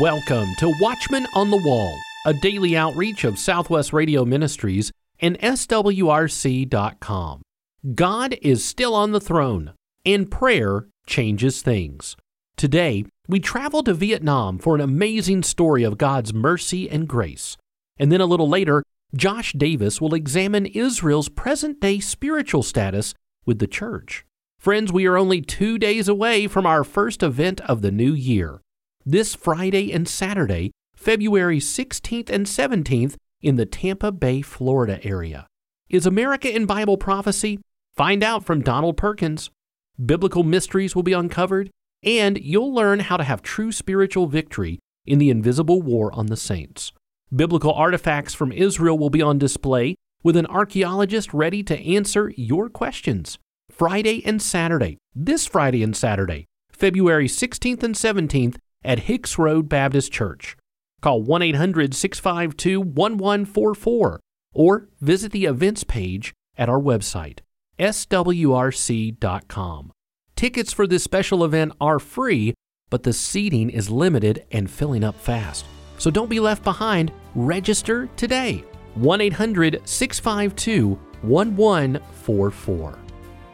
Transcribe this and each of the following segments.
Welcome to Watchman on the Wall, a daily outreach of Southwest Radio Ministries and SWRC.com. God is still on the throne, and prayer changes things. Today, we travel to Vietnam for an amazing story of God's mercy and grace. And then a little later, Josh Davis will examine Israel's present day spiritual status with the church. Friends, we are only two days away from our first event of the new year. This Friday and Saturday, February 16th and 17th, in the Tampa Bay, Florida area. Is America in Bible prophecy? Find out from Donald Perkins. Biblical mysteries will be uncovered, and you'll learn how to have true spiritual victory in the invisible war on the saints. Biblical artifacts from Israel will be on display with an archaeologist ready to answer your questions. Friday and Saturday, this Friday and Saturday, February 16th and 17th at Hicks Road Baptist Church. Call 1 800 652 1144 or visit the events page at our website, swrc.com. Tickets for this special event are free, but the seating is limited and filling up fast. So don't be left behind. Register today. 1 800 652 1144.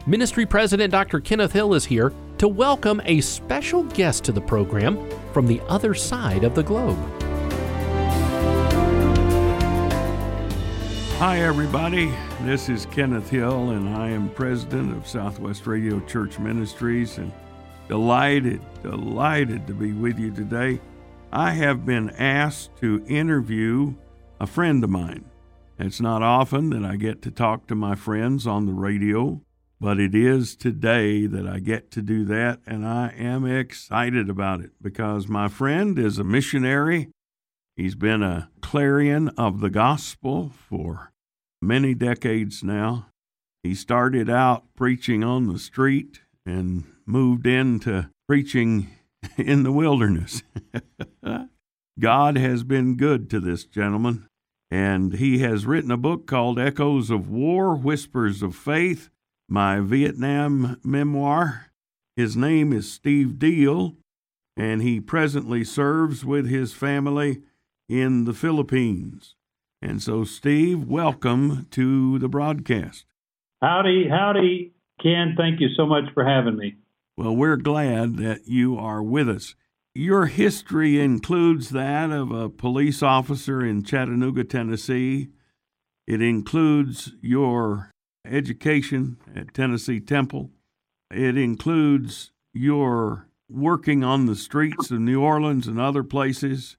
Ministry President Dr. Kenneth Hill is here to welcome a special guest to the program from the other side of the globe. Hi, everybody. This is Kenneth Hill, and I am president of Southwest Radio Church Ministries, and delighted, delighted to be with you today. I have been asked to interview a friend of mine. It's not often that I get to talk to my friends on the radio, but it is today that I get to do that, and I am excited about it because my friend is a missionary. He's been a clarion of the gospel for many decades now. He started out preaching on the street and moved into preaching in the wilderness. God has been good to this gentleman, and he has written a book called Echoes of War Whispers of Faith, my Vietnam memoir. His name is Steve Deal, and he presently serves with his family in the Philippines. And so, Steve, welcome to the broadcast. Howdy, howdy, Ken. Thank you so much for having me. Well, we're glad that you are with us. Your history includes that of a police officer in Chattanooga, Tennessee. It includes your education at Tennessee Temple. It includes your working on the streets of New Orleans and other places.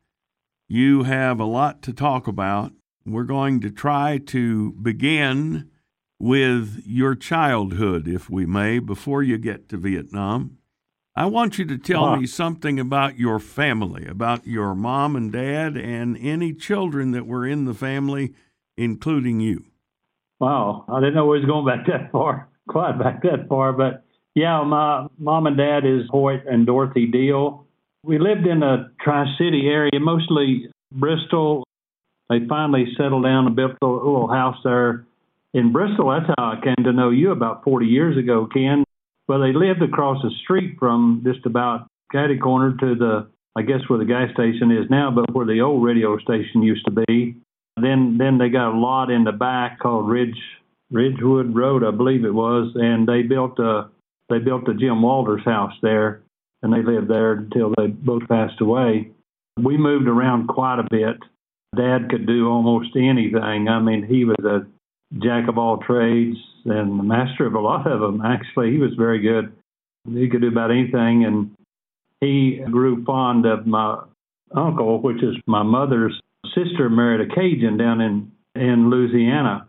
You have a lot to talk about. We're going to try to begin with your childhood, if we may, before you get to Vietnam. I want you to tell Wow. me something about your family, about your mom and dad, and any children that were in the family, including you. Wow, I didn't know we was going back that far, quite back that far. But yeah, my mom and dad is Hoyt and Dorothy Deal. We lived in a Tri City area, mostly Bristol. They finally settled down and built a little house there in Bristol. That's how I came to know you about 40 years ago, Ken. Well, they lived across the street from just about catty corner to the, I guess, where the gas station is now, but where the old radio station used to be. Then, then they got a lot in the back called Ridge Ridgewood Road, I believe it was, and they built a they built a Jim Walters house there, and they lived there until they both passed away. We moved around quite a bit. Dad could do almost anything. I mean, he was a jack of all trades and the master of a lot of them. Actually, he was very good. He could do about anything, and he grew fond of my uncle, which is my mother's sister, married a Cajun down in in Louisiana.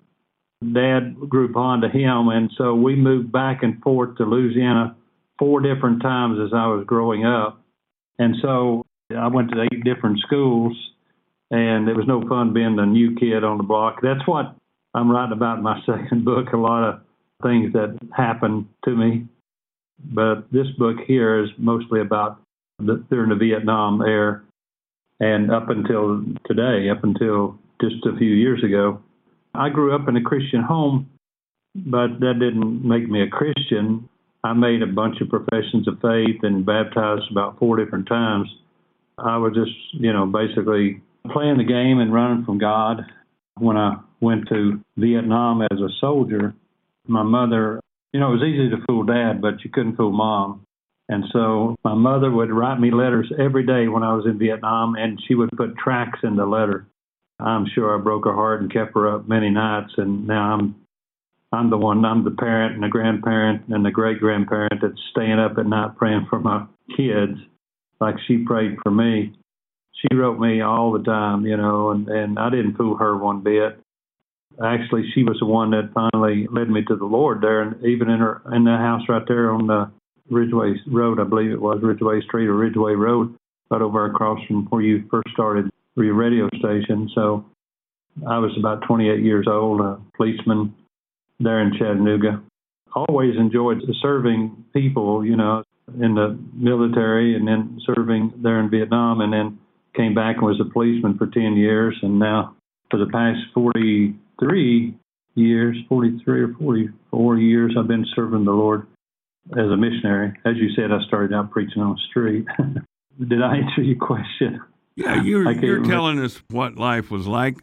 Dad grew fond of him, and so we moved back and forth to Louisiana four different times as I was growing up. And so I went to eight different schools, and it was no fun being the new kid on the block. That's what I'm writing about in my second book. A lot of things that happened to me, but this book here is mostly about the, during the Vietnam era and up until today, up until just a few years ago. I grew up in a Christian home, but that didn't make me a Christian. I made a bunch of professions of faith and baptized about four different times. I was just, you know, basically playing the game and running from God. When I went to Vietnam as a soldier, my mother, you know, it was easy to fool dad, but you couldn't fool mom. And so my mother would write me letters every day when I was in Vietnam, and she would put tracts in the letter. I'm sure I broke her heart and kept her up many nights, and now I'm I'm the one, I'm the parent and the grandparent and the great grandparent that's staying up at night praying for my kids, like she prayed for me. She wrote me all the time, you know, and and I didn't fool her one bit. Actually, she was the one that finally led me to the Lord there, and even in her in the house right there on the Ridgeway Road, I believe it was Ridgeway Street or Ridgeway Road, right over across from where you first started your radio station. So I was about 28 years old, a policeman there in Chattanooga. Always enjoyed serving people, you know, in the military and then serving there in Vietnam and then came back and was a policeman for 10 years. And now for the past 43 years, 43 or 44 years, I've been serving the Lord as a missionary. As you said, I started out preaching on the street. Did I answer your question? Yeah, you're, you're telling us what life was like.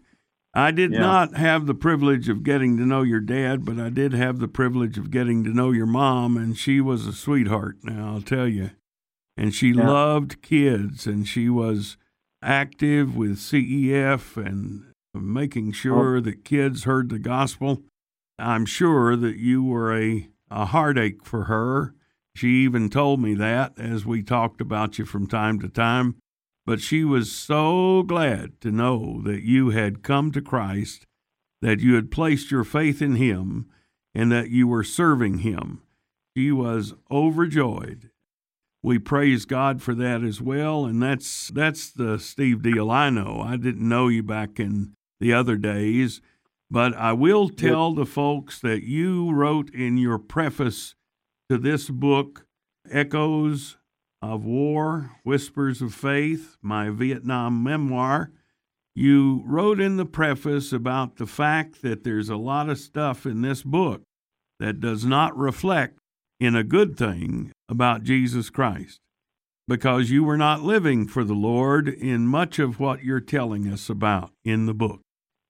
I did yeah. not have the privilege of getting to know your dad, but I did have the privilege of getting to know your mom, and she was a sweetheart. Now I'll tell you, and she yeah. loved kids, and she was active with CEF and making oh. sure oh. that kids heard the gospel. I'm sure that you were a, a heartache for her. She even told me that as we talked about you from time to time. But she was so glad to know that you had come to Christ, that you had placed your faith in Him, and that you were serving Him. She was overjoyed. We praise God for that as well, and that's that's the Steve Deal I know. I didn't know you back in the other days, but I will tell the folks that you wrote in your preface to this book, Echoes of War, Whispers of Faith, my Vietnam memoir, you wrote in the preface about the fact that there's a lot of stuff in this book that does not reflect in a good thing about Jesus Christ because you were not living for the Lord in much of what you're telling us about in the book.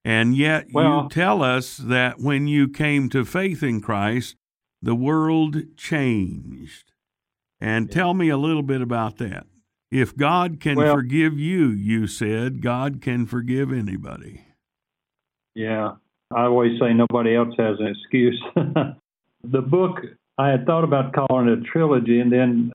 And yet well, you tell us that when you came to faith in Christ, the world changed. And tell me a little bit about that. If God can well, forgive you, you said, God can forgive anybody. Yeah. I always say nobody else has an excuse. the book, I had thought about calling it a trilogy, and then,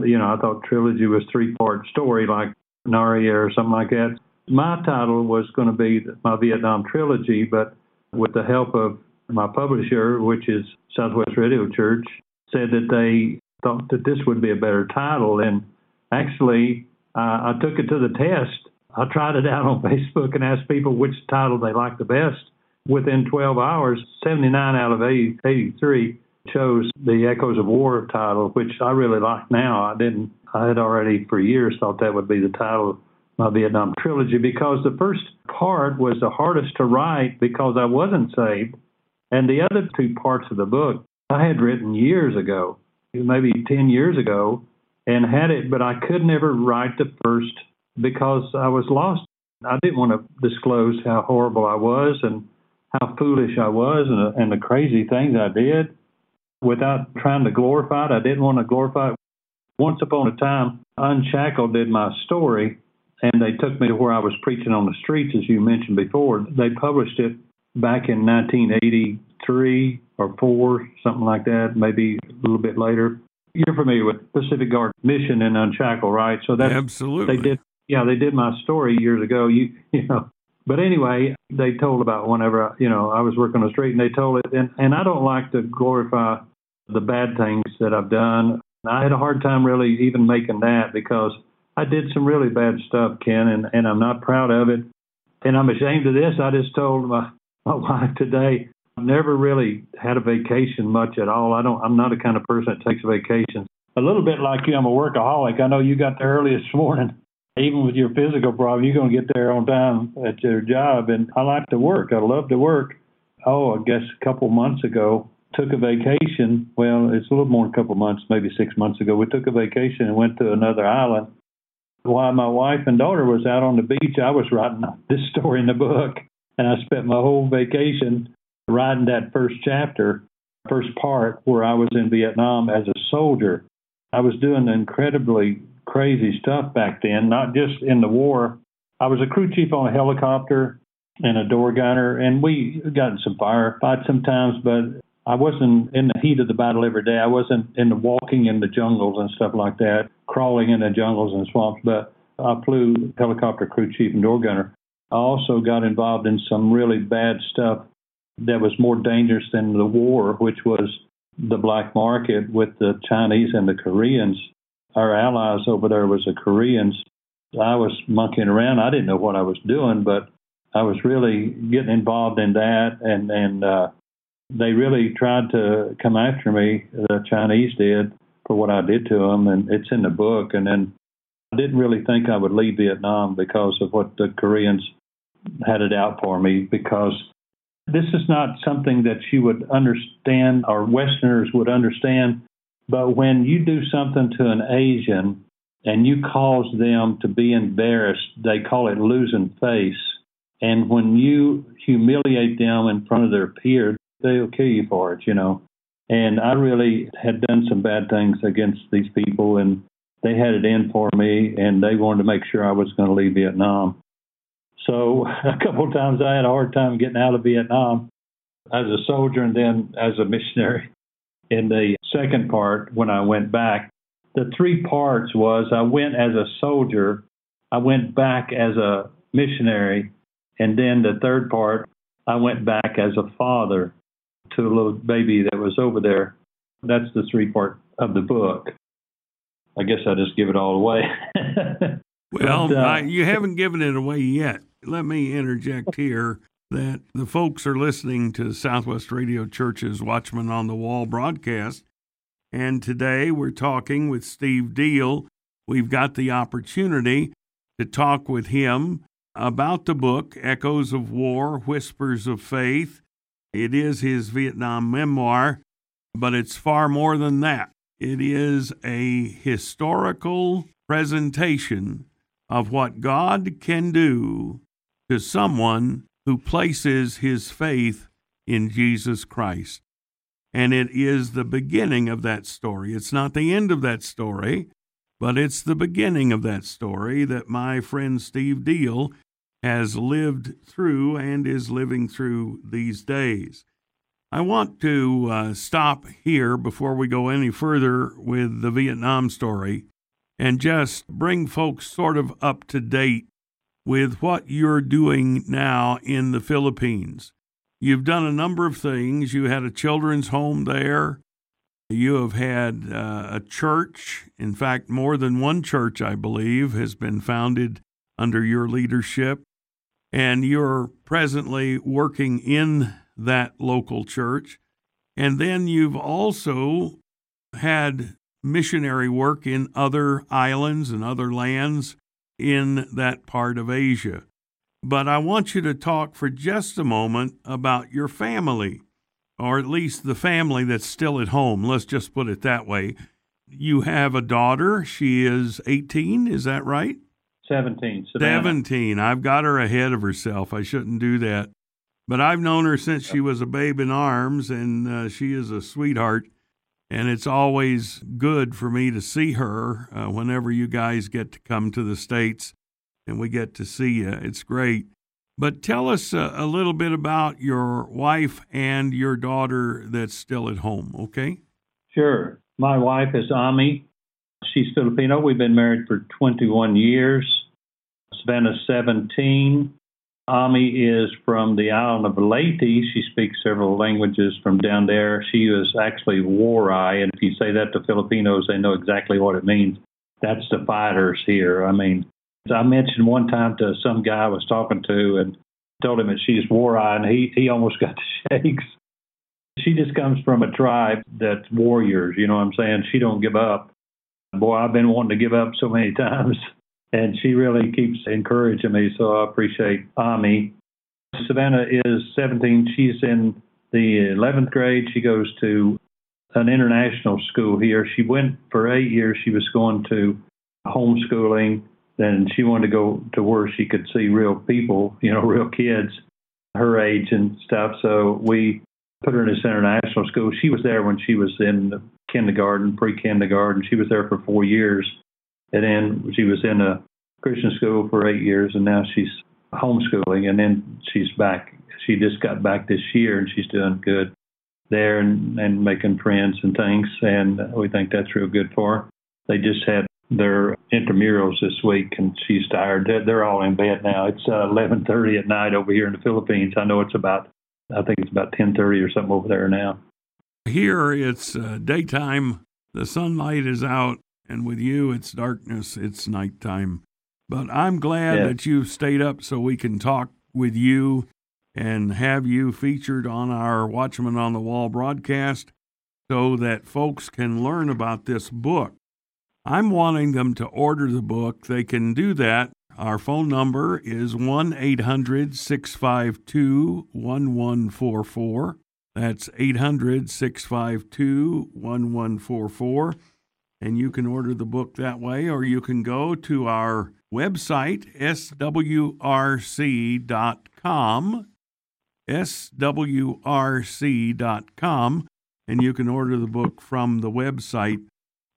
you know, I thought trilogy was three part story like Narnia or something like that. My title was going to be my Vietnam trilogy, but with the help of my publisher, which is Southwest Radio Church, said that they thought that this would be a better title. And actually, uh, I took it to the test. I tried it out on Facebook and asked people which title they liked the best. Within 12 hours, 79 out of 80, 83 chose the Echoes of War title, which I really like now. I didn't. I had already for years thought that would be the title my Vietnam trilogy because the first part was the hardest to write because I wasn't saved, and the other two parts of the book I had written years ago maybe 10 years ago and had it, but I could never write the first because I was lost. I didn't want to disclose how horrible I was and how foolish I was and, and the crazy things I did without trying to glorify it. I didn't want to glorify it. Once upon a time, Unshackled did my story, and they took me to where I was preaching on the streets, as you mentioned before. They published it back in 1983 or four, something like that, maybe a little bit later. You're familiar with Pacific Garden Mission and Unshackle, right? So that's absolutely they did. Yeah, they did my story years ago. You you know, but anyway, they told about whenever I, you know I was working on the street, and they told it, and and I don't like to glorify the bad things that I've done. I had a hard time really even making that because I did some really bad stuff, Ken, and and I'm not proud of it, and I'm ashamed of this. I just told my my wife today I've never really had a vacation much at all. I don't. I'm not a kind of person that takes vacations. A little bit like you, I'm a workaholic. I know you got there early this morning. Even with your physical problem, you're to get there on time at your job. And I like to work. I love to work. Oh, I guess a couple months ago, took a vacation. Well, it's a little more than a couple months, maybe six months ago. We took a vacation and went to another island. While my wife and daughter was out on the beach, I was writing this story in the book, and I spent my whole vacation writing that first chapter, first part where I was in Vietnam as a soldier. I was doing incredibly crazy stuff back then, not just in the war. I was a crew chief on a helicopter and a door gunner, and we got in some firefights sometimes, but I wasn't in the heat of the battle every day. I wasn't in the walking in the jungles and stuff like that, crawling in the jungles and swamps, but I flew helicopter crew chief and door gunner. I also got involved in some really bad stuff that was more dangerous than the war, which was the black market with the Chinese and the Koreans. Our allies over there was the Koreans. I was monkeying around. I didn't know what I was doing, but I was really getting involved in that, and and uh, they really tried to come after me. The Chinese did for what I did to them, and it's in the book. And then I didn't really think I would leave Vietnam because of what the Koreans had it out for me. Because this is not something that you would understand or Westerners would understand. But when you do something to an Asian and you cause them to be embarrassed, they call it losing face and when you humiliate them in front of their peers, they'll kill you for it, you know. And I really had done some bad things against these people, and they had it in for me, and they wanted to make sure I was going to leave Vietnam. So a couple of times I had a hard time getting out of Vietnam as a soldier and then as a missionary. In the second part, when I went back, the three parts was I went as a soldier, I went back as a missionary, and then the third part, I went back as a father to a little baby that was over there. That's the three part of the book. I guess I just give it all away. well, but, uh, I, you haven't given it away yet. Let me interject here that the folks are listening to Southwest Radio Church's Watchman on the Wall broadcast. And today we're talking with Steve Deal. We've got the opportunity to talk with him about the book, Echoes of War Whispers of Faith. It is his Vietnam memoir, but it's far more than that. It is a historical presentation of what God can do to someone who places his faith in Jesus Christ. And it is the beginning of that story. It's not the end of that story, but it's the beginning of that story that my friend Steve Deal has lived through and is living through these days. I want to uh, stop here before we go any further with the Vietnam story and just bring folks sort of up to date with what you're doing now in the Philippines. You've done a number of things. You had a children's home there. You have had uh, a church. In fact, more than one church, I believe, has been founded under your leadership and you're presently working in that local church. And then you've also had missionary work in other islands and other lands in that part of Asia. But I want you to talk for just a moment about your family, or at least the family that's still at home. Let's just put it that way. You have a daughter. She is 18, is that right? 17. Savannah. 17. I've got her ahead of herself. I shouldn't do that. But I've known her since she was a babe in arms, and uh, she is a sweetheart. And it's always good for me to see her uh, whenever you guys get to come to the States and we get to see you. It's great. But tell us uh, a little bit about your wife and your daughter that's still at home, okay? Sure. My wife is Ami. She's Filipino. We've been married for 21 years. Savannah's 17. Ami is from the island of Leyte. She speaks several languages from down there. She is actually Waray, and if you say that to Filipinos, they know exactly what it means. That's the fighters here. I mean, I mentioned one time to some guy I was talking to and told him that she's Waray, and he, he almost got the shakes. She just comes from a tribe that's warriors, you know what I'm saying? She don't give up. Boy, I've been wanting to give up so many times and she really keeps encouraging me. So I appreciate Ami. Savannah is 17. She's in the 11th grade. She goes to an international school here. She went for eight years. She was going to homeschooling, and she wanted to go to where she could see real people, you know, real kids her age and stuff. So we put her in this international school. She was there when she was in kindergarten, pre-kindergarten. She was there for four years, and then she was in a Christian school for eight years, and now she's homeschooling. And then she's back. She just got back this year, and she's doing good there and, and making friends and things. And we think that's real good for her. They just had their intramurals this week, and she's tired. They're, all in bed now. It's uh, 11:30 at night over here in the Philippines. I know it's about, I think it's about 10:30 or something over there now. Here it's uh, daytime. The sunlight is out, and with you, it's darkness. It's nighttime. But I'm glad yeah. that you stayed up so we can talk with you and have you featured on our Watchman on the Wall broadcast so that folks can learn about this book. I'm wanting them to order the book. They can do that. Our phone number is 1 800 652 1144. That's 800 652 1144. And you can order the book that way, or you can go to our website, swrc.com, swrc.com, and you can order the book from the website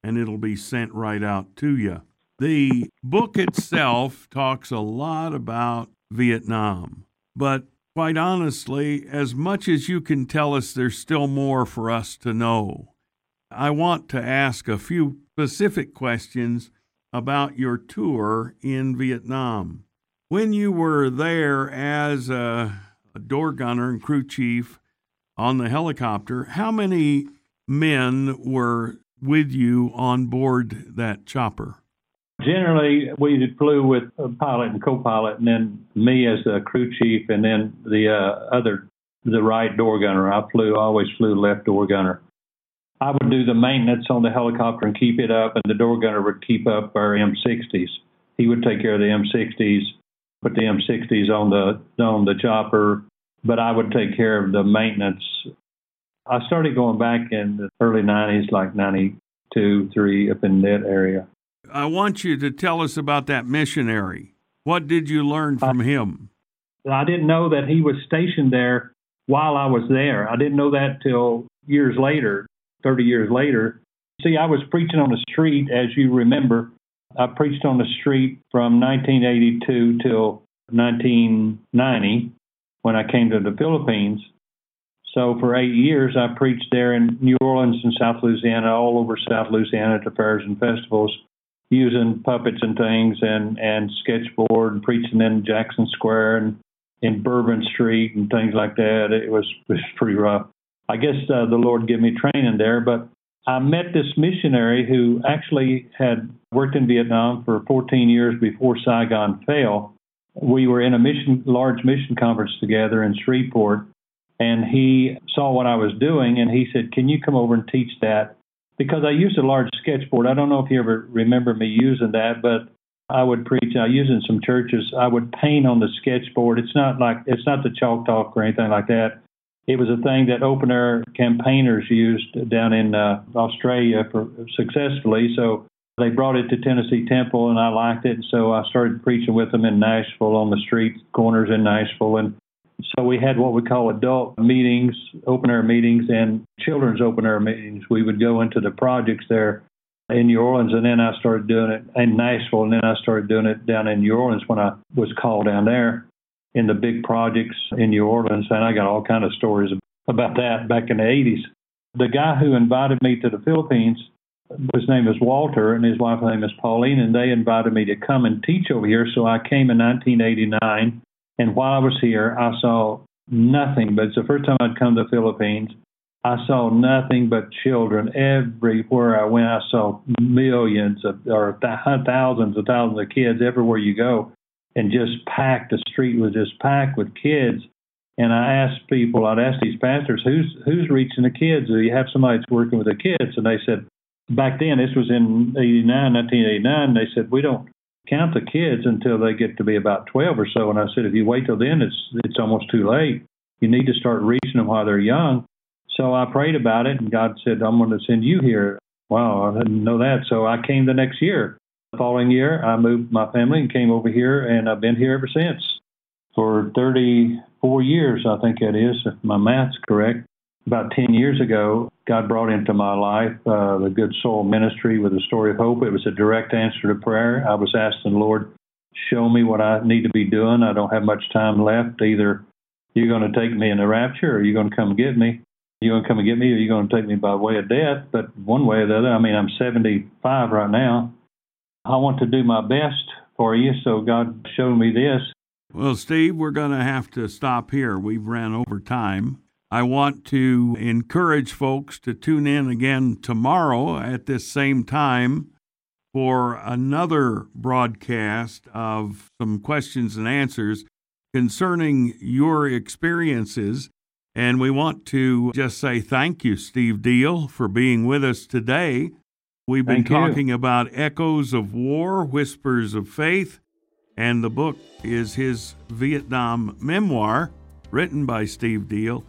and it'll be sent right out to you. The book itself talks a lot about Vietnam, but quite honestly, as much as you can tell us, there's still more for us to know. I want to ask a few specific questions about your tour in Vietnam. When you were there as a, a door gunner and crew chief on the helicopter, how many men were with you on board that chopper? Generally, we flew with a pilot and co-pilot, and then me as the crew chief, and then the uh, other, the right door gunner. I flew, always flew left door gunner. I would do the maintenance on the helicopter and keep it up, and the door gunner would keep up our M60s. He would take care of the M60s, put the M60s on the on the chopper, but I would take care of the maintenance I started going back in the early 90s, like 92, 3, up in that area. I want you to tell us about that missionary. What did you learn uh, from him? I didn't know that he was stationed there while I was there. I didn't know that till years later, 30 years later. See, I was preaching on the street, as you remember. I preached on the street from 1982 till 1990 when I came to the Philippines. So for eight years, I preached there in New Orleans and South Louisiana, all over South Louisiana at the fairs and festivals, using puppets and things and and sketchboard and preaching in Jackson Square and in Bourbon Street and things like that. It was it was pretty rough. I guess uh, the Lord gave me training there, but I met this missionary who actually had worked in Vietnam for 14 years before Saigon fell. We were in a mission, large mission conference together in Shreveport, and he saw what I was doing and he said, Can you come over and teach that? Because I used a large sketchboard. I don't know if you ever remember me using that, but I would preach. I used in some churches. I would paint on the sketchboard. It's not like it's not the chalk talk or anything like that. It was a thing that open air campaigners used down in uh, Australia for successfully. So they brought it to Tennessee Temple, and I liked it. So I started preaching with them in Nashville on the street corners in Nashville, and so we had what we call adult meetings, open air meetings, and children's open air meetings. We would go into the projects there in New Orleans, and then I started doing it in Nashville, and then I started doing it down in New Orleans when I was called down there in the big projects in New Orleans, and I got all kind of stories about that back in the 80s. The guy who invited me to the Philippines, his name is Walter, and his wife's name is Pauline, and they invited me to come and teach over here. So I came in 1989 and while I was here, I saw nothing but it's the first time I'd come to the Philippines. I saw nothing but children everywhere I went. I saw millions of, or thousands of thousands of kids everywhere you go, and just packed. The street was just packed with kids. And I asked people, I'd ask these pastors, who's who's reaching the kids? Do you have somebody that's working with the kids? And they said, back then, this was in 89, 1989. They said we don't count the kids until they get to be about 12 or so. And I said, if you wait till then, it's it's almost too late. You need to start reaching them while they're young. So I prayed about it, and God said, I'm going to send you here. Wow, I didn't know that. So I came the next year. The following year, I moved my family and came over here, and I've been here ever since. For 34 years, I think it is, if my math's correct. About 10 years ago, God brought into my life uh, the Good Soul Ministry with a story of hope. It was a direct answer to prayer. I was asking the Lord, show me what I need to be doing. I don't have much time left. Either you're going to take me in the rapture or you're going to come get me. You're going to come and get me or you're going to take me by way of death. But one way or the other, I mean, I'm 75 right now. I want to do my best for you, so God showed me this. Well, Steve, we're going to have to stop here. We've ran over time. I want to encourage folks to tune in again tomorrow at this same time for another broadcast of some questions and answers concerning your experiences. And we want to just say thank you, Steve Deal, for being with us today. We've been Thank you. talking about Echoes of War, Whispers of Faith, and the book is his Vietnam memoir written by Steve Deal,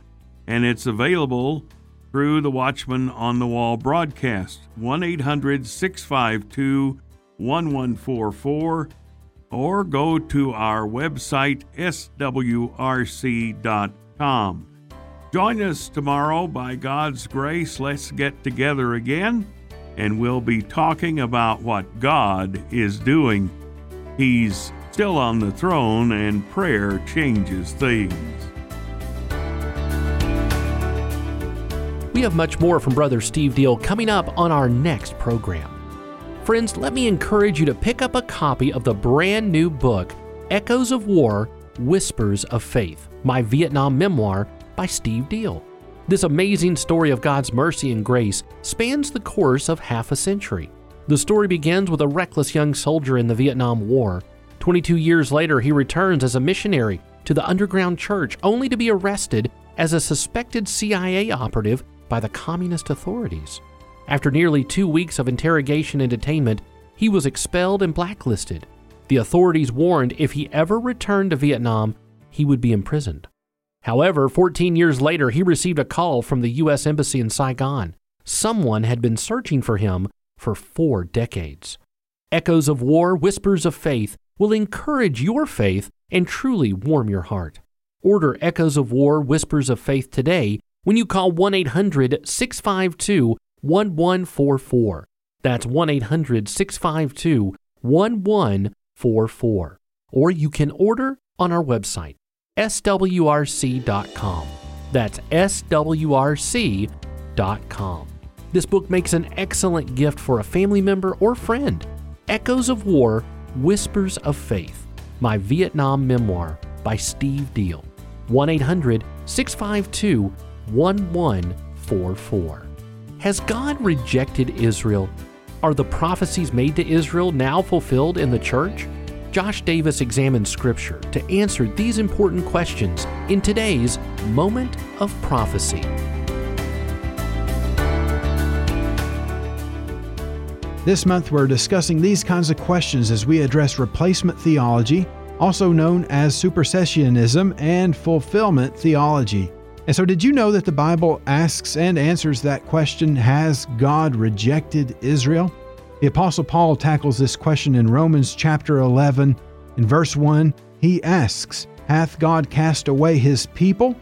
and it's available through the Watchman on the Wall broadcast. 1 800 652 1144 or go to our website, swrc.com. Join us tomorrow by God's grace. Let's get together again, and we'll be talking about what God is doing. He's still on the throne, and prayer changes things. We have much more from Brother Steve Deal coming up on our next program. Friends, let me encourage you to pick up a copy of the brand new book, Echoes of War Whispers of Faith, my Vietnam memoir by Steve Deal. This amazing story of God's mercy and grace spans the course of half a century. The story begins with a reckless young soldier in the Vietnam War. 22 years later, he returns as a missionary to the underground church only to be arrested as a suspected CIA operative by the communist authorities. After nearly two weeks of interrogation and detainment, he was expelled and blacklisted. The authorities warned if he ever returned to Vietnam, he would be imprisoned. However, 14 years later, he received a call from the U.S. Embassy in Saigon. Someone had been searching for him for four decades. Echoes of War, Whispers of Faith will encourage your faith and truly warm your heart. Order Echoes of War, Whispers of Faith today when you call 1 800 652 1144. That's 1 800 652 1144. Or you can order on our website, swrc.com. That's swrc.com. This book makes an excellent gift for a family member or friend. Echoes of War, Whispers of Faith, my Vietnam memoir by Steve Deal. 1 800 652 1144. Has God rejected Israel? Are the prophecies made to Israel now fulfilled in the church? Josh Davis examines Scripture to answer these important questions in today's Moment of Prophecy. This month, we're discussing these kinds of questions as we address replacement theology, also known as supersessionism, and fulfillment theology. And so, did you know that the Bible asks and answers that question Has God rejected Israel? The Apostle Paul tackles this question in Romans chapter 11. In verse 1, he asks, Hath God cast away his people?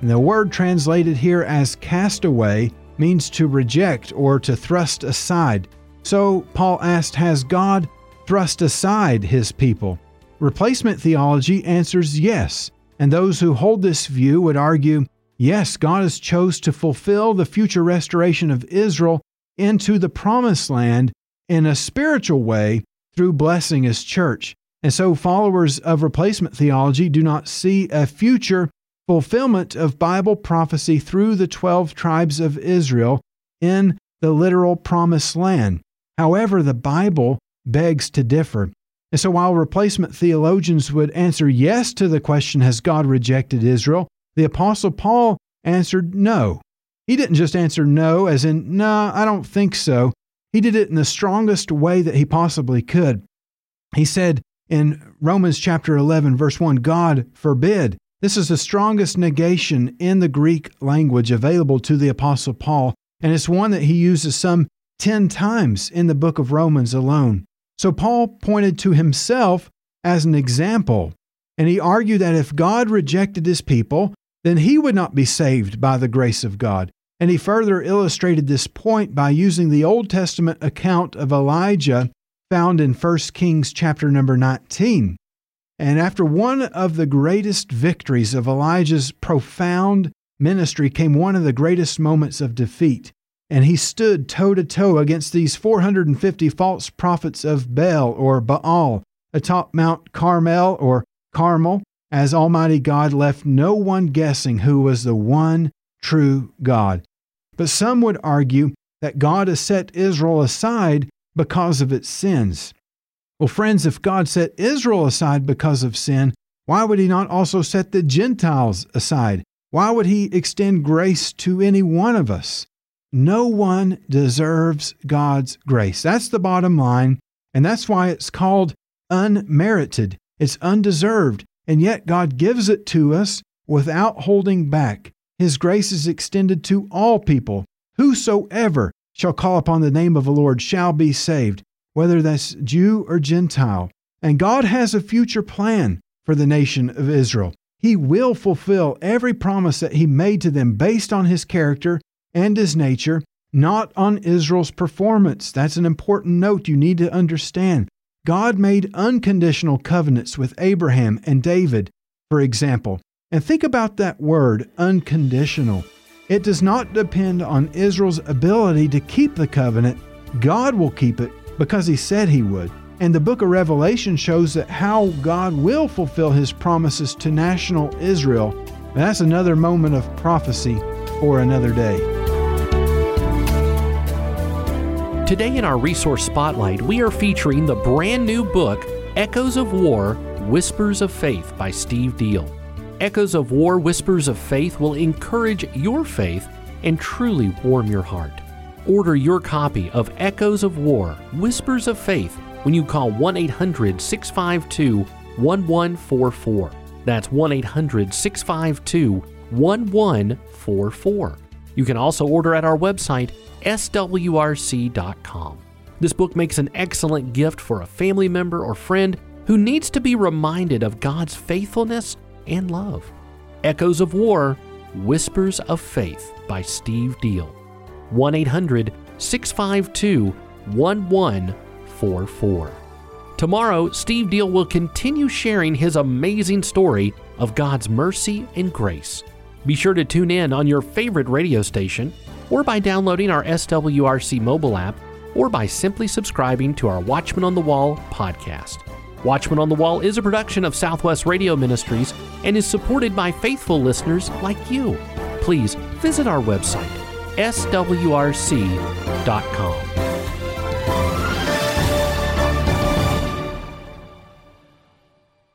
And the word translated here as cast away means to reject or to thrust aside. So Paul asked, Has God thrust aside his people? Replacement theology answers yes. And those who hold this view would argue, yes, God has chose to fulfill the future restoration of Israel into the promised land in a spiritual way through blessing his church. And so followers of replacement theology do not see a future fulfillment of Bible prophecy through the 12 tribes of Israel in the literal promised land. However, the Bible begs to differ. And so while replacement theologians would answer yes to the question, Has God rejected Israel? The Apostle Paul answered no. He didn't just answer no, as in, no, I don't think so. He did it in the strongest way that he possibly could. He said in Romans chapter 11, verse 1, God forbid. This is the strongest negation in the Greek language available to the Apostle Paul, and it's one that he uses some 10 times in the book of Romans alone. So Paul pointed to himself as an example, and he argued that if God rejected his people, then he would not be saved by the grace of God. And he further illustrated this point by using the Old Testament account of Elijah found in 1 Kings chapter number 19. And after one of the greatest victories of Elijah's profound ministry came one of the greatest moments of defeat. And he stood toe to toe against these 450 false prophets of Baal or Baal atop Mount Carmel or Carmel, as Almighty God left no one guessing who was the one true God. But some would argue that God has set Israel aside because of its sins. Well, friends, if God set Israel aside because of sin, why would He not also set the Gentiles aside? Why would He extend grace to any one of us? No one deserves God's grace. That's the bottom line, and that's why it's called unmerited. It's undeserved, and yet God gives it to us without holding back. His grace is extended to all people. Whosoever shall call upon the name of the Lord shall be saved, whether that's Jew or Gentile. And God has a future plan for the nation of Israel. He will fulfill every promise that He made to them based on His character and His nature, not on Israel's performance. That's an important note you need to understand. God made unconditional covenants with Abraham and David, for example, and think about that word, unconditional. It does not depend on Israel's ability to keep the covenant. God will keep it because he said he would. And the book of Revelation shows that how God will fulfill his promises to national Israel. And that's another moment of prophecy for another day. Today in our resource spotlight, we are featuring the brand new book, Echoes of War Whispers of Faith by Steve Deal. Echoes of War Whispers of Faith will encourage your faith and truly warm your heart. Order your copy of Echoes of War Whispers of Faith when you call 1 800 652 1144. That's 1 800 652 1144. You can also order at our website, swrc.com. This book makes an excellent gift for a family member or friend who needs to be reminded of God's faithfulness and love. Echoes of War Whispers of Faith by Steve Deal. 1 800 652 1144. Tomorrow, Steve Deal will continue sharing his amazing story of God's mercy and grace. Be sure to tune in on your favorite radio station, or by downloading our SWRC mobile app, or by simply subscribing to our Watchman on the Wall podcast. Watchman on the Wall is a production of Southwest Radio Ministries and is supported by faithful listeners like you. Please visit our website, swrc.com.